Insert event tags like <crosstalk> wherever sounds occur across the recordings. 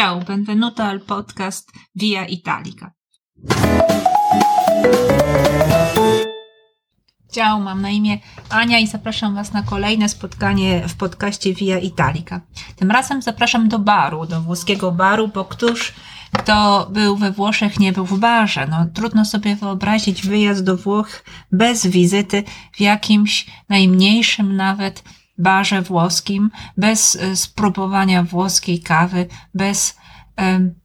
Ciao, benvenuto al podcast Via Italica. Ciao, mam na imię Ania i zapraszam Was na kolejne spotkanie w podcaście Via Italica. Tym razem zapraszam do baru, do włoskiego baru, bo któż kto był we Włoszech, nie był w barze. No, trudno sobie wyobrazić wyjazd do Włoch bez wizyty w jakimś najmniejszym nawet barze włoskim, bez e, spróbowania włoskiej kawy, bez um,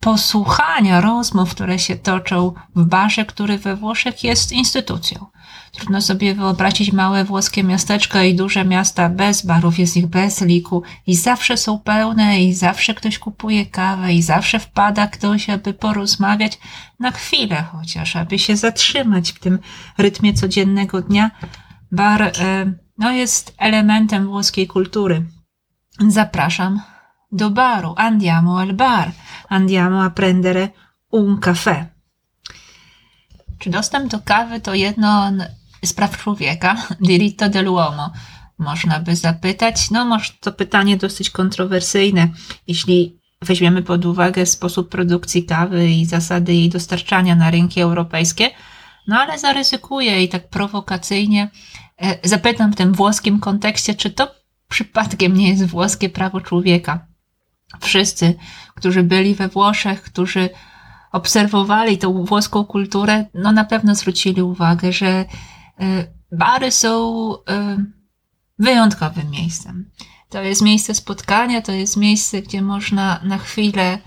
posłuchania rozmów, które się toczą w barze, który we Włoszech jest instytucją. Trudno sobie wyobrazić małe włoskie miasteczko i duże miasta bez barów, jest ich bez liku i zawsze są pełne i zawsze ktoś kupuje kawę i zawsze wpada ktoś, aby porozmawiać na chwilę chociaż, aby się zatrzymać w tym rytmie codziennego dnia. Bar e, no, jest elementem włoskiej kultury. Zapraszam do baru. Andiamo al bar. Andiamo a prendere un caffè. Czy dostęp do kawy to jedno z praw człowieka? <laughs> Diritto dell'uomo. Można by zapytać. No, może to pytanie dosyć kontrowersyjne, jeśli weźmiemy pod uwagę sposób produkcji kawy i zasady jej dostarczania na rynki europejskie. No, ale zaryzykuję i tak prowokacyjnie zapytam w tym włoskim kontekście, czy to przypadkiem nie jest włoskie prawo człowieka. Wszyscy, którzy byli we Włoszech, którzy obserwowali tą włoską kulturę, no na pewno zwrócili uwagę, że e, bary są e, wyjątkowym miejscem. To jest miejsce spotkania, to jest miejsce, gdzie można na chwilę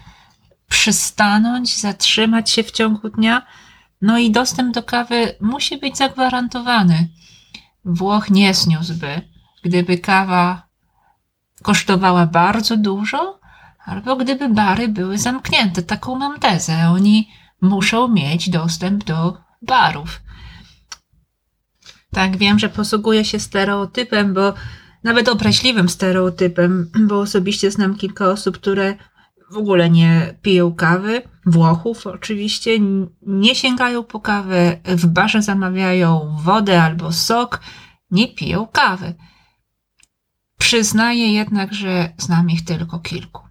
przystanąć, zatrzymać się w ciągu dnia. No i dostęp do kawy musi być zagwarantowany. Włoch nie zniósłby, gdyby kawa kosztowała bardzo dużo, albo gdyby bary były zamknięte. Taką mam tezę. Oni muszą mieć dostęp do barów. Tak, wiem, że posługuję się stereotypem, bo nawet obraźliwym stereotypem, bo osobiście znam kilka osób, które w ogóle nie piją kawy, Włochów oczywiście, nie sięgają po kawę, w barze zamawiają wodę albo sok, nie piją kawy. Przyznaję jednak, że znam ich tylko kilku.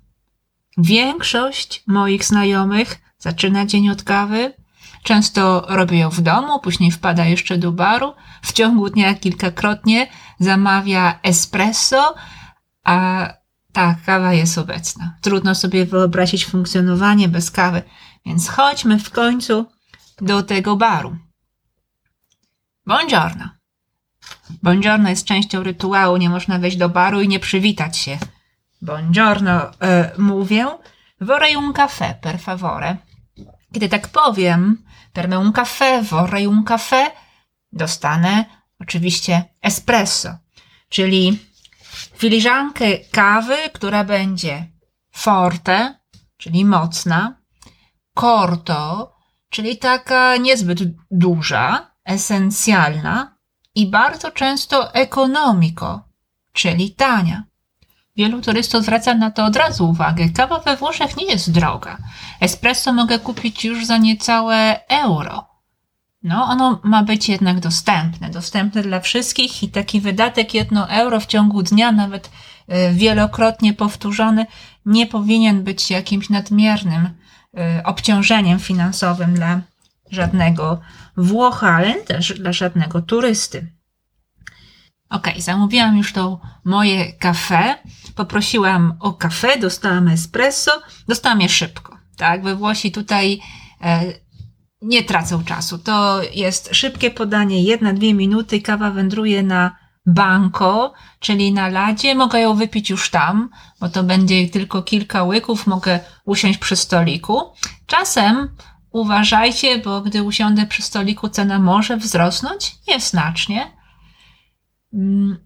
Większość moich znajomych zaczyna dzień od kawy. Często robię ją w domu, później wpada jeszcze do baru. W ciągu dnia kilkakrotnie zamawia espresso, a ta kawa jest obecna. Trudno sobie wyobrazić funkcjonowanie bez kawy, więc chodźmy w końcu do tego baru. Buongiorno. Buongiorno jest częścią rytuału, nie można wejść do baru i nie przywitać się. Buongiorno, e, mówię. Vorrei un caffè, per favore. Kiedy tak powiem, per me un caffè, vorrei un caffè, dostanę oczywiście espresso, czyli filiżankę kawy, która będzie forte, czyli mocna, corto, czyli taka niezbyt duża, esencjalna i bardzo często economico, czyli tania. Wielu turystów zwraca na to od razu uwagę. Kawa we Włoszech nie jest droga. Espresso mogę kupić już za niecałe euro. No, ono ma być jednak dostępne, dostępne dla wszystkich i taki wydatek jedno euro w ciągu dnia, nawet e, wielokrotnie powtórzony, nie powinien być jakimś nadmiernym e, obciążeniem finansowym dla żadnego Włocha, ale też dla żadnego turysty. Ok, zamówiłam już to moje kafe, poprosiłam o kafe, dostałam espresso, dostałam je szybko. Tak, we Włosi tutaj e, nie tracą czasu. To jest szybkie podanie, jedna, dwie minuty, kawa wędruje na banko, czyli na ladzie. Mogę ją wypić już tam, bo to będzie tylko kilka łyków, mogę usiąść przy stoliku. Czasem uważajcie, bo gdy usiądę przy stoliku, cena może wzrosnąć nieznacznie Mm,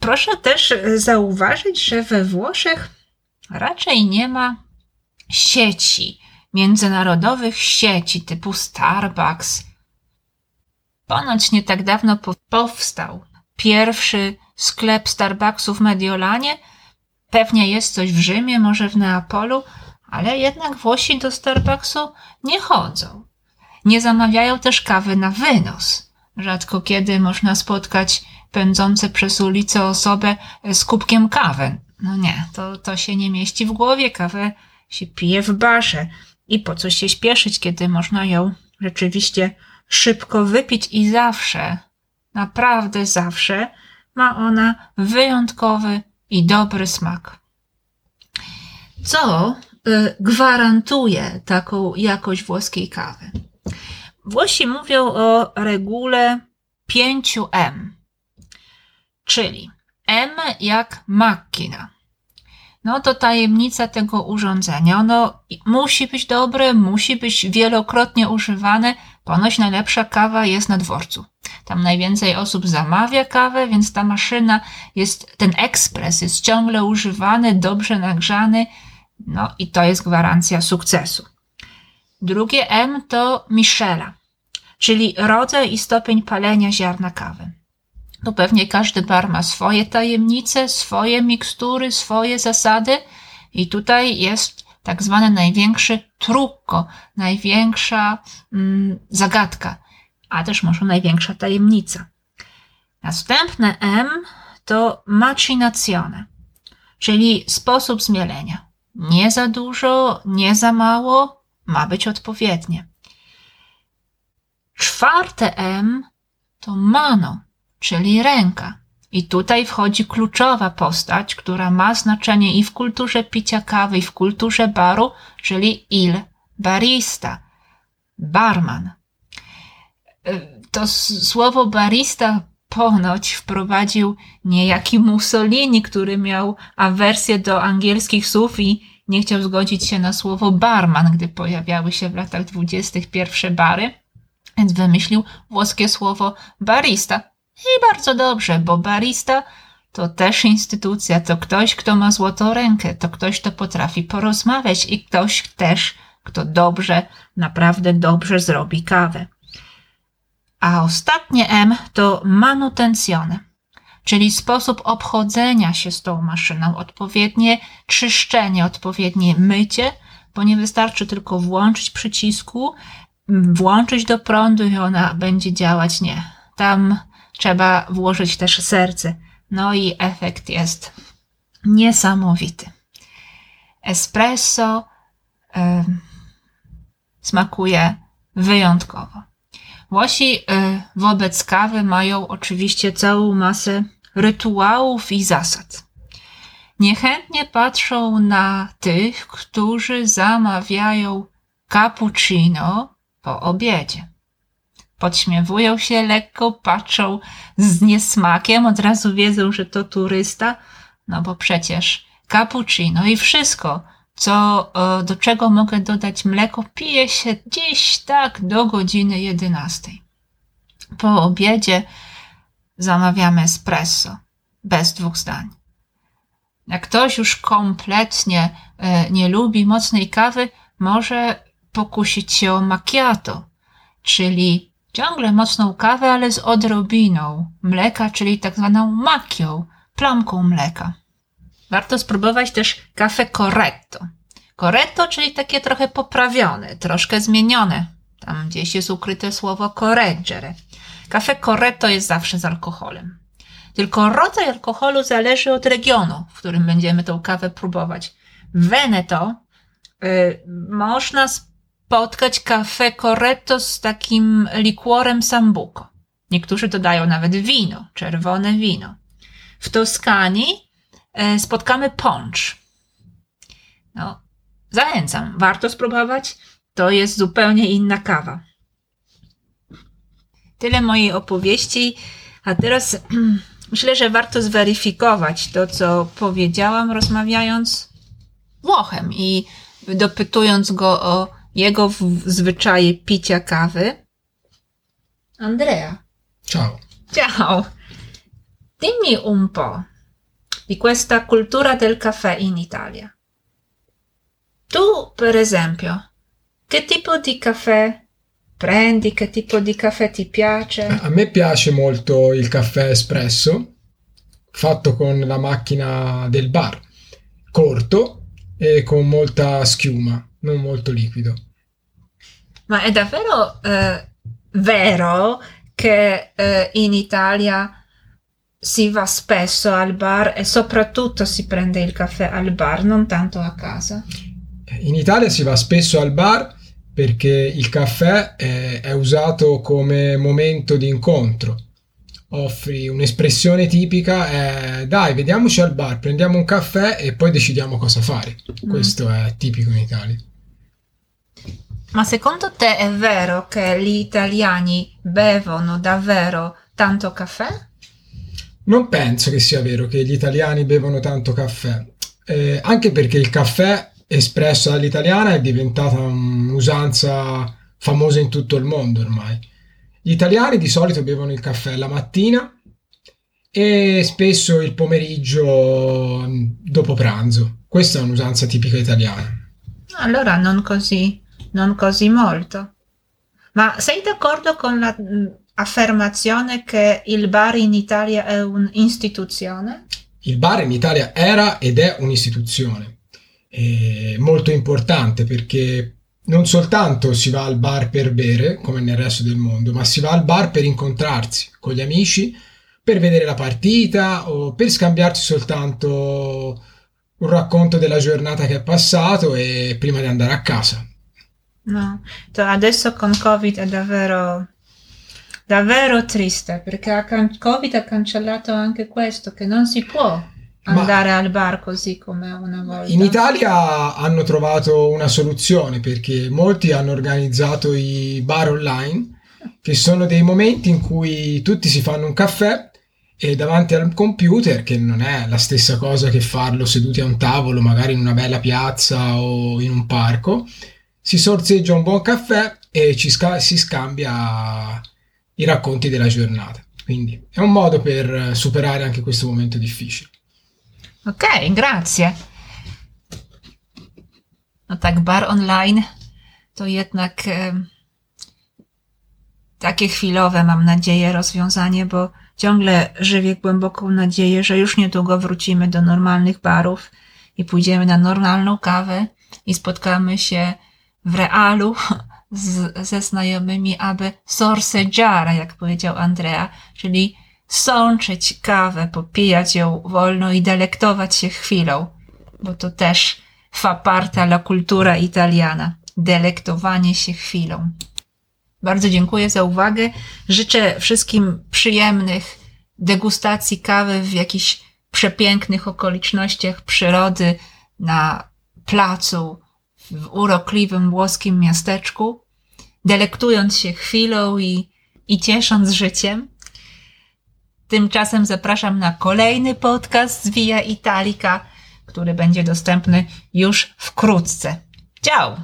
proszę też zauważyć, że we Włoszech raczej nie ma sieci, międzynarodowych sieci typu Starbucks. Ponoć nie tak dawno powstał pierwszy sklep Starbucksów w Mediolanie. Pewnie jest coś w Rzymie, może w Neapolu, ale jednak Włosi do Starbucksu nie chodzą. Nie zamawiają też kawy na wynos. Rzadko kiedy można spotkać pędzące przez ulicę osobę z kubkiem kawy No nie, to, to się nie mieści w głowie. Kawę się pije w barze. I po co się śpieszyć, kiedy można ją rzeczywiście szybko wypić i zawsze, naprawdę zawsze ma ona wyjątkowy i dobry smak. Co y, gwarantuje taką jakość włoskiej kawy? Włosi mówią o regule 5M, czyli M jak makina. No to tajemnica tego urządzenia. Ono musi być dobre, musi być wielokrotnie używane. Ponoć najlepsza kawa jest na dworcu. Tam najwięcej osób zamawia kawę, więc ta maszyna jest, ten ekspres jest ciągle używany, dobrze nagrzany. No i to jest gwarancja sukcesu. Drugie M to Michela, czyli rodzaj i stopień palenia ziarna kawy. To pewnie każdy bar ma swoje tajemnice, swoje mikstury, swoje zasady i tutaj jest tak zwany największy trucco, największa mm, zagadka, a też może największa tajemnica. Następne M to macinazione, czyli sposób zmielenia. Nie za dużo, nie za mało, ma być odpowiednie. Czwarte M to mano, czyli ręka. I tutaj wchodzi kluczowa postać, która ma znaczenie i w kulturze picia kawy, i w kulturze baru, czyli il barista, barman. To słowo barista ponoć wprowadził niejaki Mussolini, który miał awersję do angielskich słów i nie chciał zgodzić się na słowo barman, gdy pojawiały się w latach dwudziestych pierwsze bary, więc wymyślił włoskie słowo barista. I bardzo dobrze, bo barista to też instytucja, to ktoś, kto ma złotą rękę, to ktoś, kto potrafi porozmawiać i ktoś też, kto dobrze, naprawdę dobrze zrobi kawę. A ostatnie M to manutencjone, czyli sposób obchodzenia się z tą maszyną, odpowiednie czyszczenie, odpowiednie mycie, bo nie wystarczy tylko włączyć przycisku, włączyć do prądu i ona będzie działać. Nie. Tam trzeba włożyć też serce. No i efekt jest niesamowity. Espresso y, smakuje wyjątkowo. Włosi y, wobec kawy mają oczywiście całą masę rytuałów i zasad. Niechętnie patrzą na tych, którzy zamawiają cappuccino po obiedzie. Podśmiewują się lekko, patrzą z niesmakiem, od razu wiedzą, że to turysta, no bo przecież cappuccino i wszystko, co, e, do czego mogę dodać mleko, pije się gdzieś tak do godziny 11. Po obiedzie zamawiamy espresso, bez dwóch zdań. Jak ktoś już kompletnie e, nie lubi mocnej kawy, może pokusić się o macchiato, czyli ciągle mocną kawę, ale z odrobiną mleka, czyli tak zwaną makią, plamką mleka. Warto spróbować też kafe corretto. Corretto, czyli takie trochę poprawione, troszkę zmienione. Tam gdzieś jest ukryte słowo correggere. Kafe corretto jest zawsze z alkoholem. Tylko rodzaj alkoholu zależy od regionu, w którym będziemy tą kawę próbować. W Veneto y, można spotkać kafe corretto z takim likworem sambuco. Niektórzy dodają nawet wino, czerwone wino. W Toskanii e, spotkamy poncz. No, zachęcam, warto spróbować. To jest zupełnie inna kawa. Tyle mojej opowieści, a teraz <clears throat> myślę, że warto zweryfikować to, co powiedziałam, rozmawiając Włochem i dopytując go o jego zwyczaje picia kawy. Andrea. Ciao. Ciao. Dimmi un po' di questa cultura del caffè in Italia. Tu, per esempio, che tipo di caffè prendi? Che tipo di caffè ti piace? A me piace molto il caffè espresso, fatto con la macchina del bar, corto e con molta schiuma, non molto liquido. Ma è davvero eh, vero che eh, in Italia si va spesso al bar e soprattutto si prende il caffè al bar, non tanto a casa. In Italia si va spesso al bar perché il caffè è, è usato come momento di incontro. Offri un'espressione tipica, è, dai, vediamoci al bar, prendiamo un caffè e poi decidiamo cosa fare. Mm. Questo è tipico in Italia. Ma secondo te è vero che gli italiani bevono davvero tanto caffè? Non penso che sia vero che gli italiani bevono tanto caffè, eh, anche perché il caffè espresso dall'italiana è diventata un'usanza famosa in tutto il mondo ormai. Gli italiani di solito bevono il caffè la mattina e spesso il pomeriggio dopo pranzo. Questa è un'usanza tipica italiana. Allora non così, non così molto. Ma sei d'accordo con l'affermazione che il bar in Italia è un'istituzione? Il bar in Italia era ed è un'istituzione eh, molto importante perché non soltanto si va al bar per bere, come nel resto del mondo, ma si va al bar per incontrarsi con gli amici, per vedere la partita o per scambiarci soltanto un racconto della giornata che è passato e prima di andare a casa. No, adesso con Covid è davvero, davvero triste perché Covid ha cancellato anche questo, che non si può andare Ma al bar così come una volta. In Italia hanno trovato una soluzione perché molti hanno organizzato i bar online, che sono dei momenti in cui tutti si fanno un caffè e davanti al computer, che non è la stessa cosa che farlo seduti a un tavolo, magari in una bella piazza o in un parco, si sorseggia un buon caffè e ci sca- si scambia i racconti della giornata. Quindi è un modo per superare anche questo momento difficile. Okay, grazie. No tak, bar online to jednak e, takie chwilowe, mam nadzieję, rozwiązanie, bo ciągle żywię głęboką nadzieję, że już niedługo wrócimy do normalnych barów i pójdziemy na normalną kawę i spotkamy się w realu z, ze znajomymi, aby sorseggiare, jak powiedział Andrea, czyli sączyć kawę, popijać ją wolno i delektować się chwilą, bo to też fa parte la cultura italiana. Delektowanie się chwilą. Bardzo dziękuję za uwagę. Życzę wszystkim przyjemnych degustacji kawy w jakichś przepięknych okolicznościach przyrody na placu w urokliwym włoskim miasteczku, delektując się chwilą i, i ciesząc życiem. Tymczasem zapraszam na kolejny podcast z Via Italica, który będzie dostępny już wkrótce. Ciao!